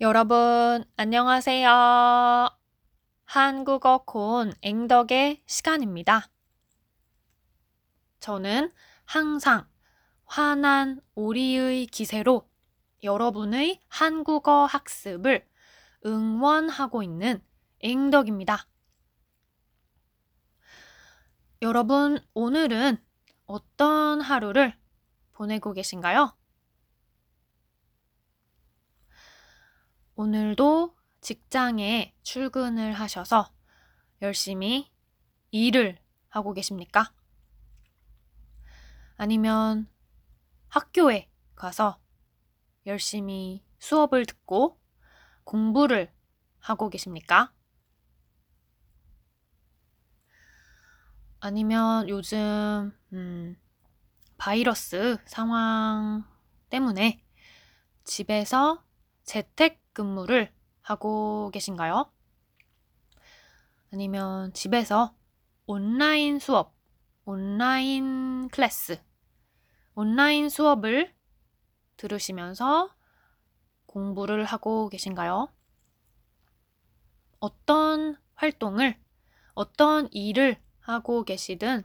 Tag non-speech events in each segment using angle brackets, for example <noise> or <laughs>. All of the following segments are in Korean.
여러분, 안녕하세요. 한국어 콘 앵덕의 시간입니다. 저는 항상 환한 오리의 기세로 여러분의 한국어 학습을 응원하고 있는 앵덕입니다. 여러분, 오늘은 어떤 하루를 보내고 계신가요? 오늘도 직장에 출근을 하셔서 열심히 일을 하고 계십니까? 아니면 학교에 가서 열심히 수업을 듣고 공부를 하고 계십니까? 아니면 요즘 음, 바이러스 상황 때문에 집에서 재택 근무를 하고 계신가요? 아니면 집에서 온라인 수업, 온라인 클래스, 온라인 수업을 들으시면서 공부를 하고 계신가요? 어떤 활동을, 어떤 일을 하고 계시든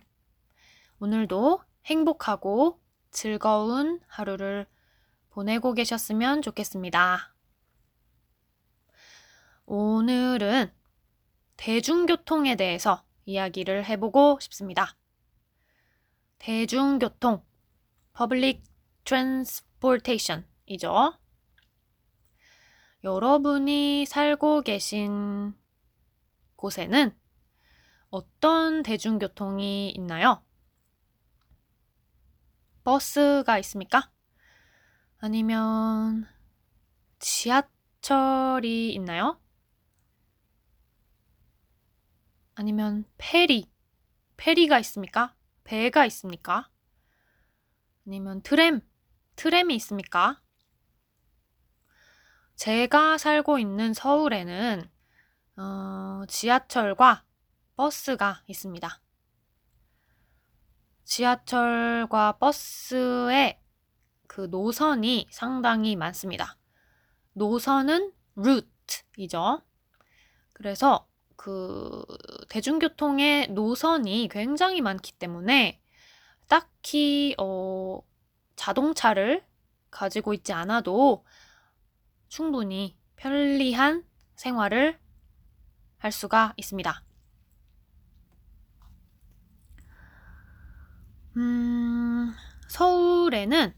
오늘도 행복하고 즐거운 하루를 보내고 계셨으면 좋겠습니다. 오늘은 대중교통에 대해서 이야기를 해보고 싶습니다. 대중교통, public transportation 이죠. 여러분이 살고 계신 곳에는 어떤 대중교통이 있나요? 버스가 있습니까? 아니면 지하철이 있나요? 아니면 페리, 페리가 있습니까? 배가 있습니까? 아니면 트램, 트램이 있습니까? 제가 살고 있는 서울에는 어, 지하철과 버스가 있습니다. 지하철과 버스의 그 노선이 상당히 많습니다. 노선은 route이죠. 그래서 그 대중교통의 노선이 굉장히 많기 때문에 딱히 어 자동차를 가지고 있지 않아도 충분히 편리한 생활을 할 수가 있습니다. 음, 서울에는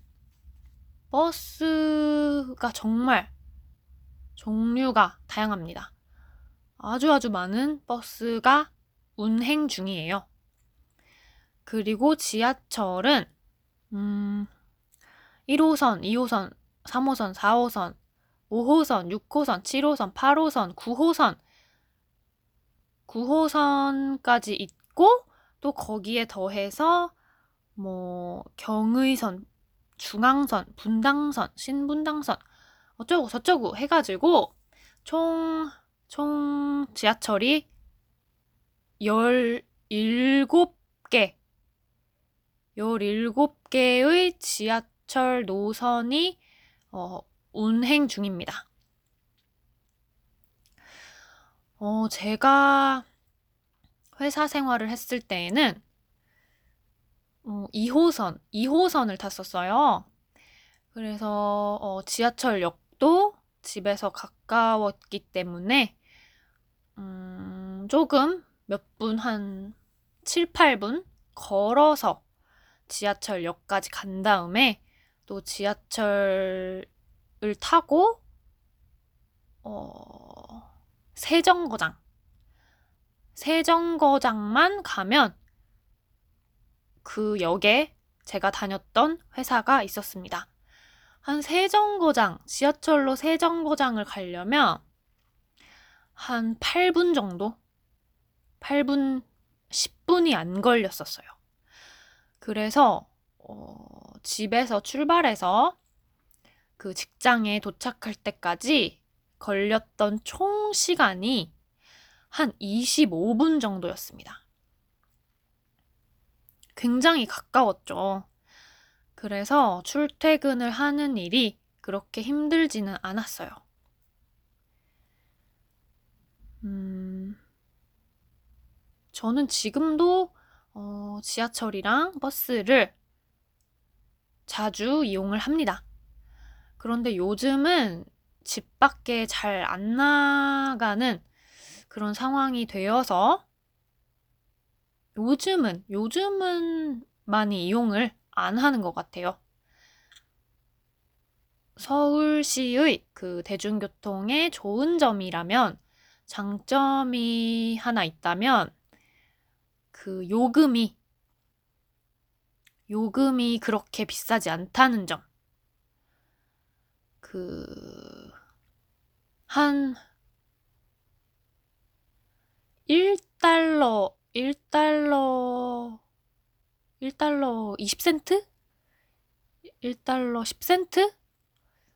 버스가 정말 종류가 다양합니다. 아주 아주 많은 버스가 운행 중이에요. 그리고 지하철은 음, 1호선, 2호선, 3호선, 4호선, 5호선, 6호선, 7호선, 8호선, 9호선, 9호선까지 있고 또 거기에 더해서 뭐 경의선, 중앙선, 분당선, 신분당선 어쩌고 저쩌고 해가지고 총, 총 지하철이 17개, 17개의 지하철 노선이 어, 운행 중입니다. 어, 제가 회사 생활을 했을 때에는 어, 2호선, 2호선을 탔었어요. 그래서 어, 지하철역도 집에서 가까웠기 때문에 음, 조금 몇 분, 한 7, 8분 걸어서 지하철역까지 간 다음에 또 지하철을 타고 어, 세정거장 세정거장만 가면 그 역에 제가 다녔던 회사가 있었습니다. 한 세 정거장, 지하철로 세 정거장을 가려면 한 8분 정도? 8분, 10분이 안 걸렸었어요. 그래서, 어, 집에서 출발해서 그 직장에 도착할 때까지 걸렸던 총 시간이 한 25분 정도였습니다. 굉장히 가까웠죠. 그래서 출퇴근을 하는 일이 그렇게 힘들지는 않았어요. 음, 저는 지금도 어, 지하철이랑 버스를 자주 이용을 합니다. 그런데 요즘은 집 밖에 잘 안 나가는 그런 상황이 되어서 요즘은, 요즘은 많이 이용을 안 하는 것 같아요. 서울시의 그 대중교통의 좋은 점이라면 장점이 하나 있다면 그 요금이 요금이 그렇게 비싸지 않다는 점. 그, 한, 1달러, 1달러, 1달러 20센트? 1달러 10센트?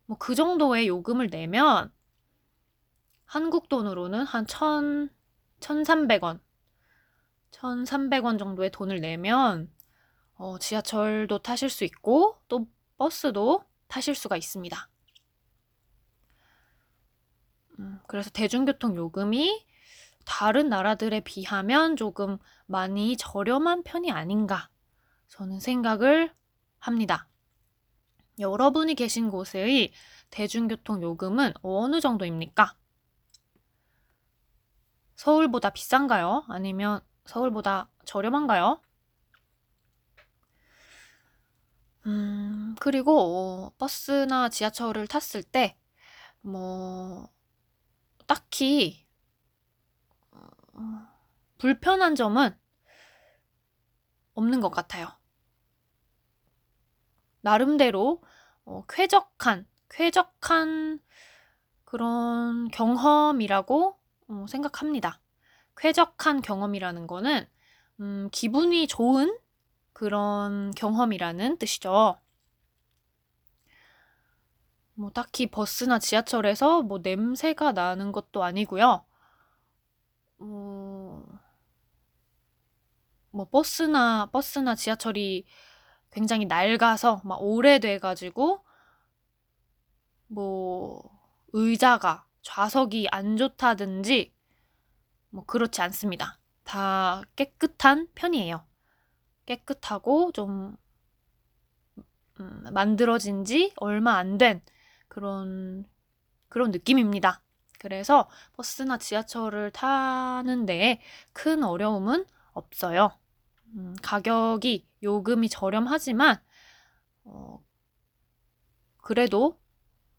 뭐 그 정도의 요금을 내면 한국 돈으로는 한 1,000, 1,300원, 1,300원 정도의 돈을 내면 어, 지하철도 타실 수 있고 또 버스도 타실 수가 있습니다. 음, 그래서 대중교통 요금이 다른 나라들에 비하면 조금 많이 저렴한 편이 아닌가 저는 생각을 합니다. 여러분이 계신 곳의 대중교통 요금은 어느 정도입니까? 서울보다 비싼가요? 아니면 서울보다 저렴한가요? 음, 그리고 어, 버스나 지하철을 탔을 때, 뭐, 딱히, 어, 불편한 점은 없는 것 같아요. 나름대로 어, 쾌적한, 쾌적한 그런 경험이라고 어, 생각합니다. 쾌적한 경험이라는 거는 음, 기분이 좋은 그런 경험이라는 뜻이죠. 뭐 딱히 버스나 지하철에서 뭐 냄새가 나는 것도 아니고요. 어, 뭐 버스나 버스나 지하철이 굉장히 낡아서 막 오래돼 가지고 뭐 의자가 좌석이 안 좋다든지 뭐 그렇지 않습니다. 다 깨끗한 편이에요. 깨끗하고 좀 음, 만들어진 지 얼마 안 된 그런 그런 느낌입니다. 그래서 버스나 지하철을 타는데 큰 어려움은 없어요. 음, 가격이 요금이 저렴하지만 어, 그래도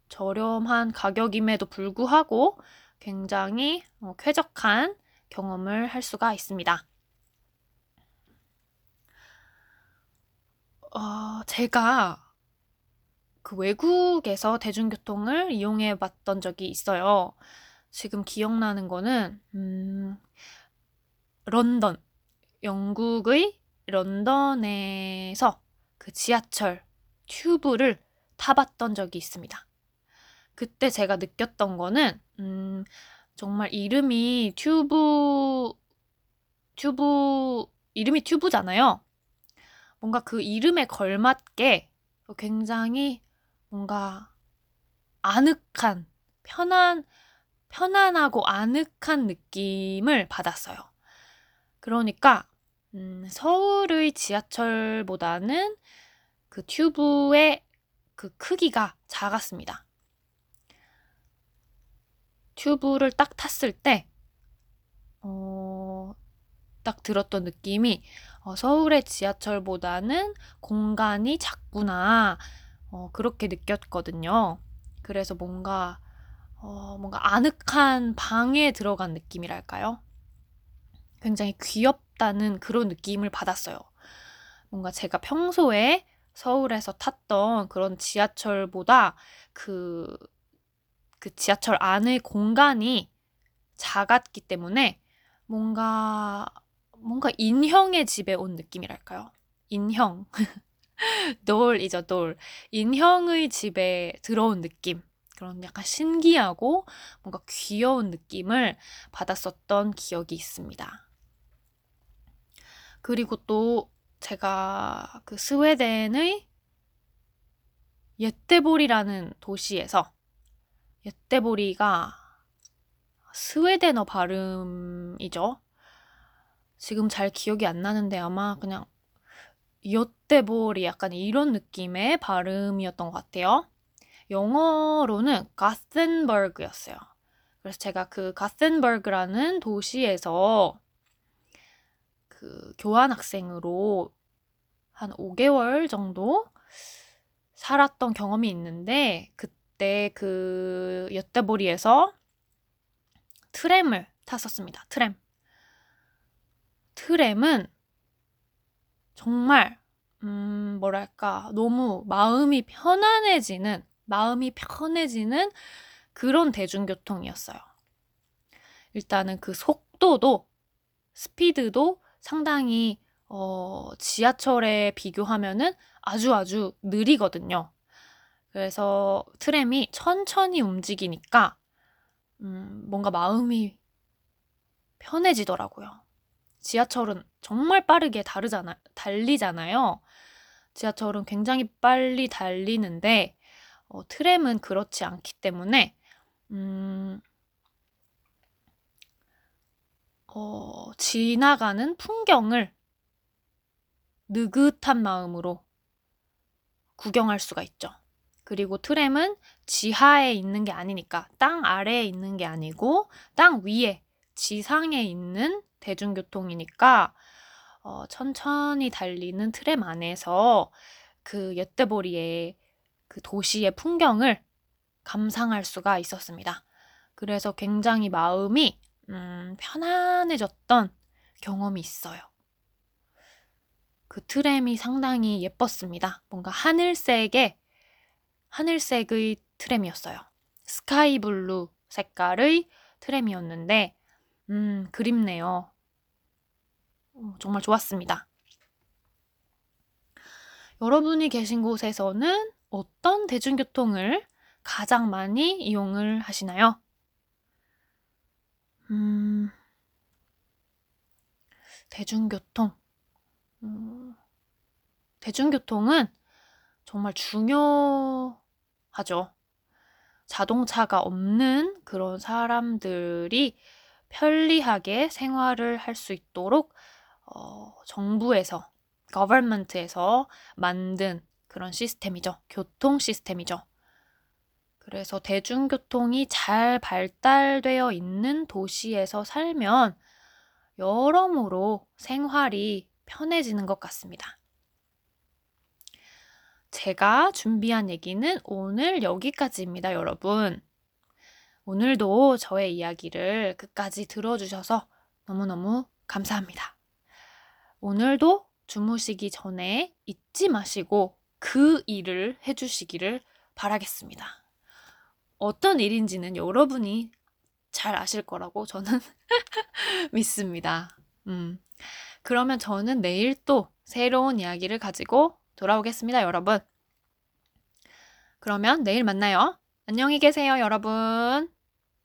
저렴한 가격임에도 불구하고 굉장히 어, 쾌적한 경험을 할 수가 있습니다. 어, 제가 그 외국에서 대중교통을 이용해 봤던 적이 있어요. 지금 기억나는 거는, 음, 런던, 영국의 런던에서 그 지하철 튜브를 타봤던 적이 있습니다. 그때 제가 느꼈던 거는, 음, 정말 이름이 튜브, 튜브, 이름이 튜브잖아요. 뭔가 그 이름에 걸맞게 굉장히 뭔가 아늑한, 편한, 편안하고 아늑한 느낌을 받았어요. 그러니까, 음, 서울의 지하철보다는 그 튜브의 그 크기가 작았습니다. 튜브를 딱 탔을 때, 어, 딱 들었던 느낌이 어, 서울의 지하철보다는 공간이 작구나. 어, 그렇게 느꼈거든요. 그래서 뭔가, 어, 뭔가 아늑한 방에 들어간 느낌이랄까요? 굉장히 귀엽다는 그런 느낌을 받았어요. 뭔가 제가 평소에 서울에서 탔던 그런 지하철보다 그, 그 지하철 안의 공간이 작았기 때문에 뭔가 뭔가 인형의 집에 온 느낌이랄까요? 인형. <laughs> 돌이죠, 돌. 인형의 집에 들어온 느낌. 그런 약간 신기하고 뭔가 귀여운 느낌을 받았었던 기억이 있습니다. 그리고 또 제가 그 스웨덴의 예떼보리라는 도시에서 예떼보리가 스웨덴어 발음이죠. 지금 잘 기억이 안 나는데 아마 그냥 요떼볼이 약간 이런 느낌의 발음이었던 것 같아요. 영어로는 가센버그였어요. 그래서 제가 그 가센버그라는 도시에서 그 교환 학생으로 한 5개월 정도 살았던 경험이 있는데 그때 그 여태보리에서 트램을 탔었습니다. 트램. 트램은 정말 음 뭐랄까 너무 마음이 편안해지는 마음이 편해지는 그런 대중교통이었어요. 일단은 그 속도도 스피드도 상당히 어, 지하철에 비교하면은 아주 아주 느리거든요. 그래서 트램이 천천히 움직이니까 음, 뭔가 마음이 편해지더라고요. 지하철은 정말 빠르게 다르잖아, 달리잖아요. 지하철은 굉장히 빨리 달리는데 어, 트램은 그렇지 않기 때문에 음, 어, 지나가는 풍경을 느긋한 마음으로 구경할 수가 있죠. 그리고 트램은 지하에 있는 게 아니니까 땅 아래에 있는 게 아니고 땅 위에 지상에 있는 대중교통이니까 어, 천천히 달리는 트램 안에서 그 예떼보리의 그 도시의 풍경을 감상할 수가 있었습니다. 그래서 굉장히 마음이 음, 편안해졌던 경험이 있어요. 그 트램이 상당히 예뻤습니다. 뭔가 하늘색의 하늘색의 트램이었어요. sky blue 색깔의 트램이었는데 음, 그립네요. 어, 정말 좋았습니다. 여러분이 계신 곳에서는 어떤 대중교통을 가장 많이 이용을 하시나요? 음, 대중교통. 음, 대중교통은 정말 중요하죠. 자동차가 없는 그런 사람들이 편리하게 생활을 할 수 있도록 어, 정부에서, government에서 만든 그런 시스템이죠. 교통 시스템이죠. 그래서 대중교통이 잘 발달되어 있는 도시에서 살면 여러모로 생활이 편해지는 것 같습니다. 제가 준비한 얘기는 오늘 여기까지입니다, 여러분. 오늘도 저의 이야기를 끝까지 들어주셔서 너무너무 감사합니다. 오늘도 주무시기 전에 잊지 마시고 그 일을 해주시기를 바라겠습니다. 어떤 일인지는 여러분이 잘 아실 거라고 저는 <laughs> 믿습니다. 음. 그러면 저는 내일 또 새로운 이야기를 가지고 돌아오겠습니다, 여러분. 그러면 내일 만나요. 안녕히 계세요, 여러분.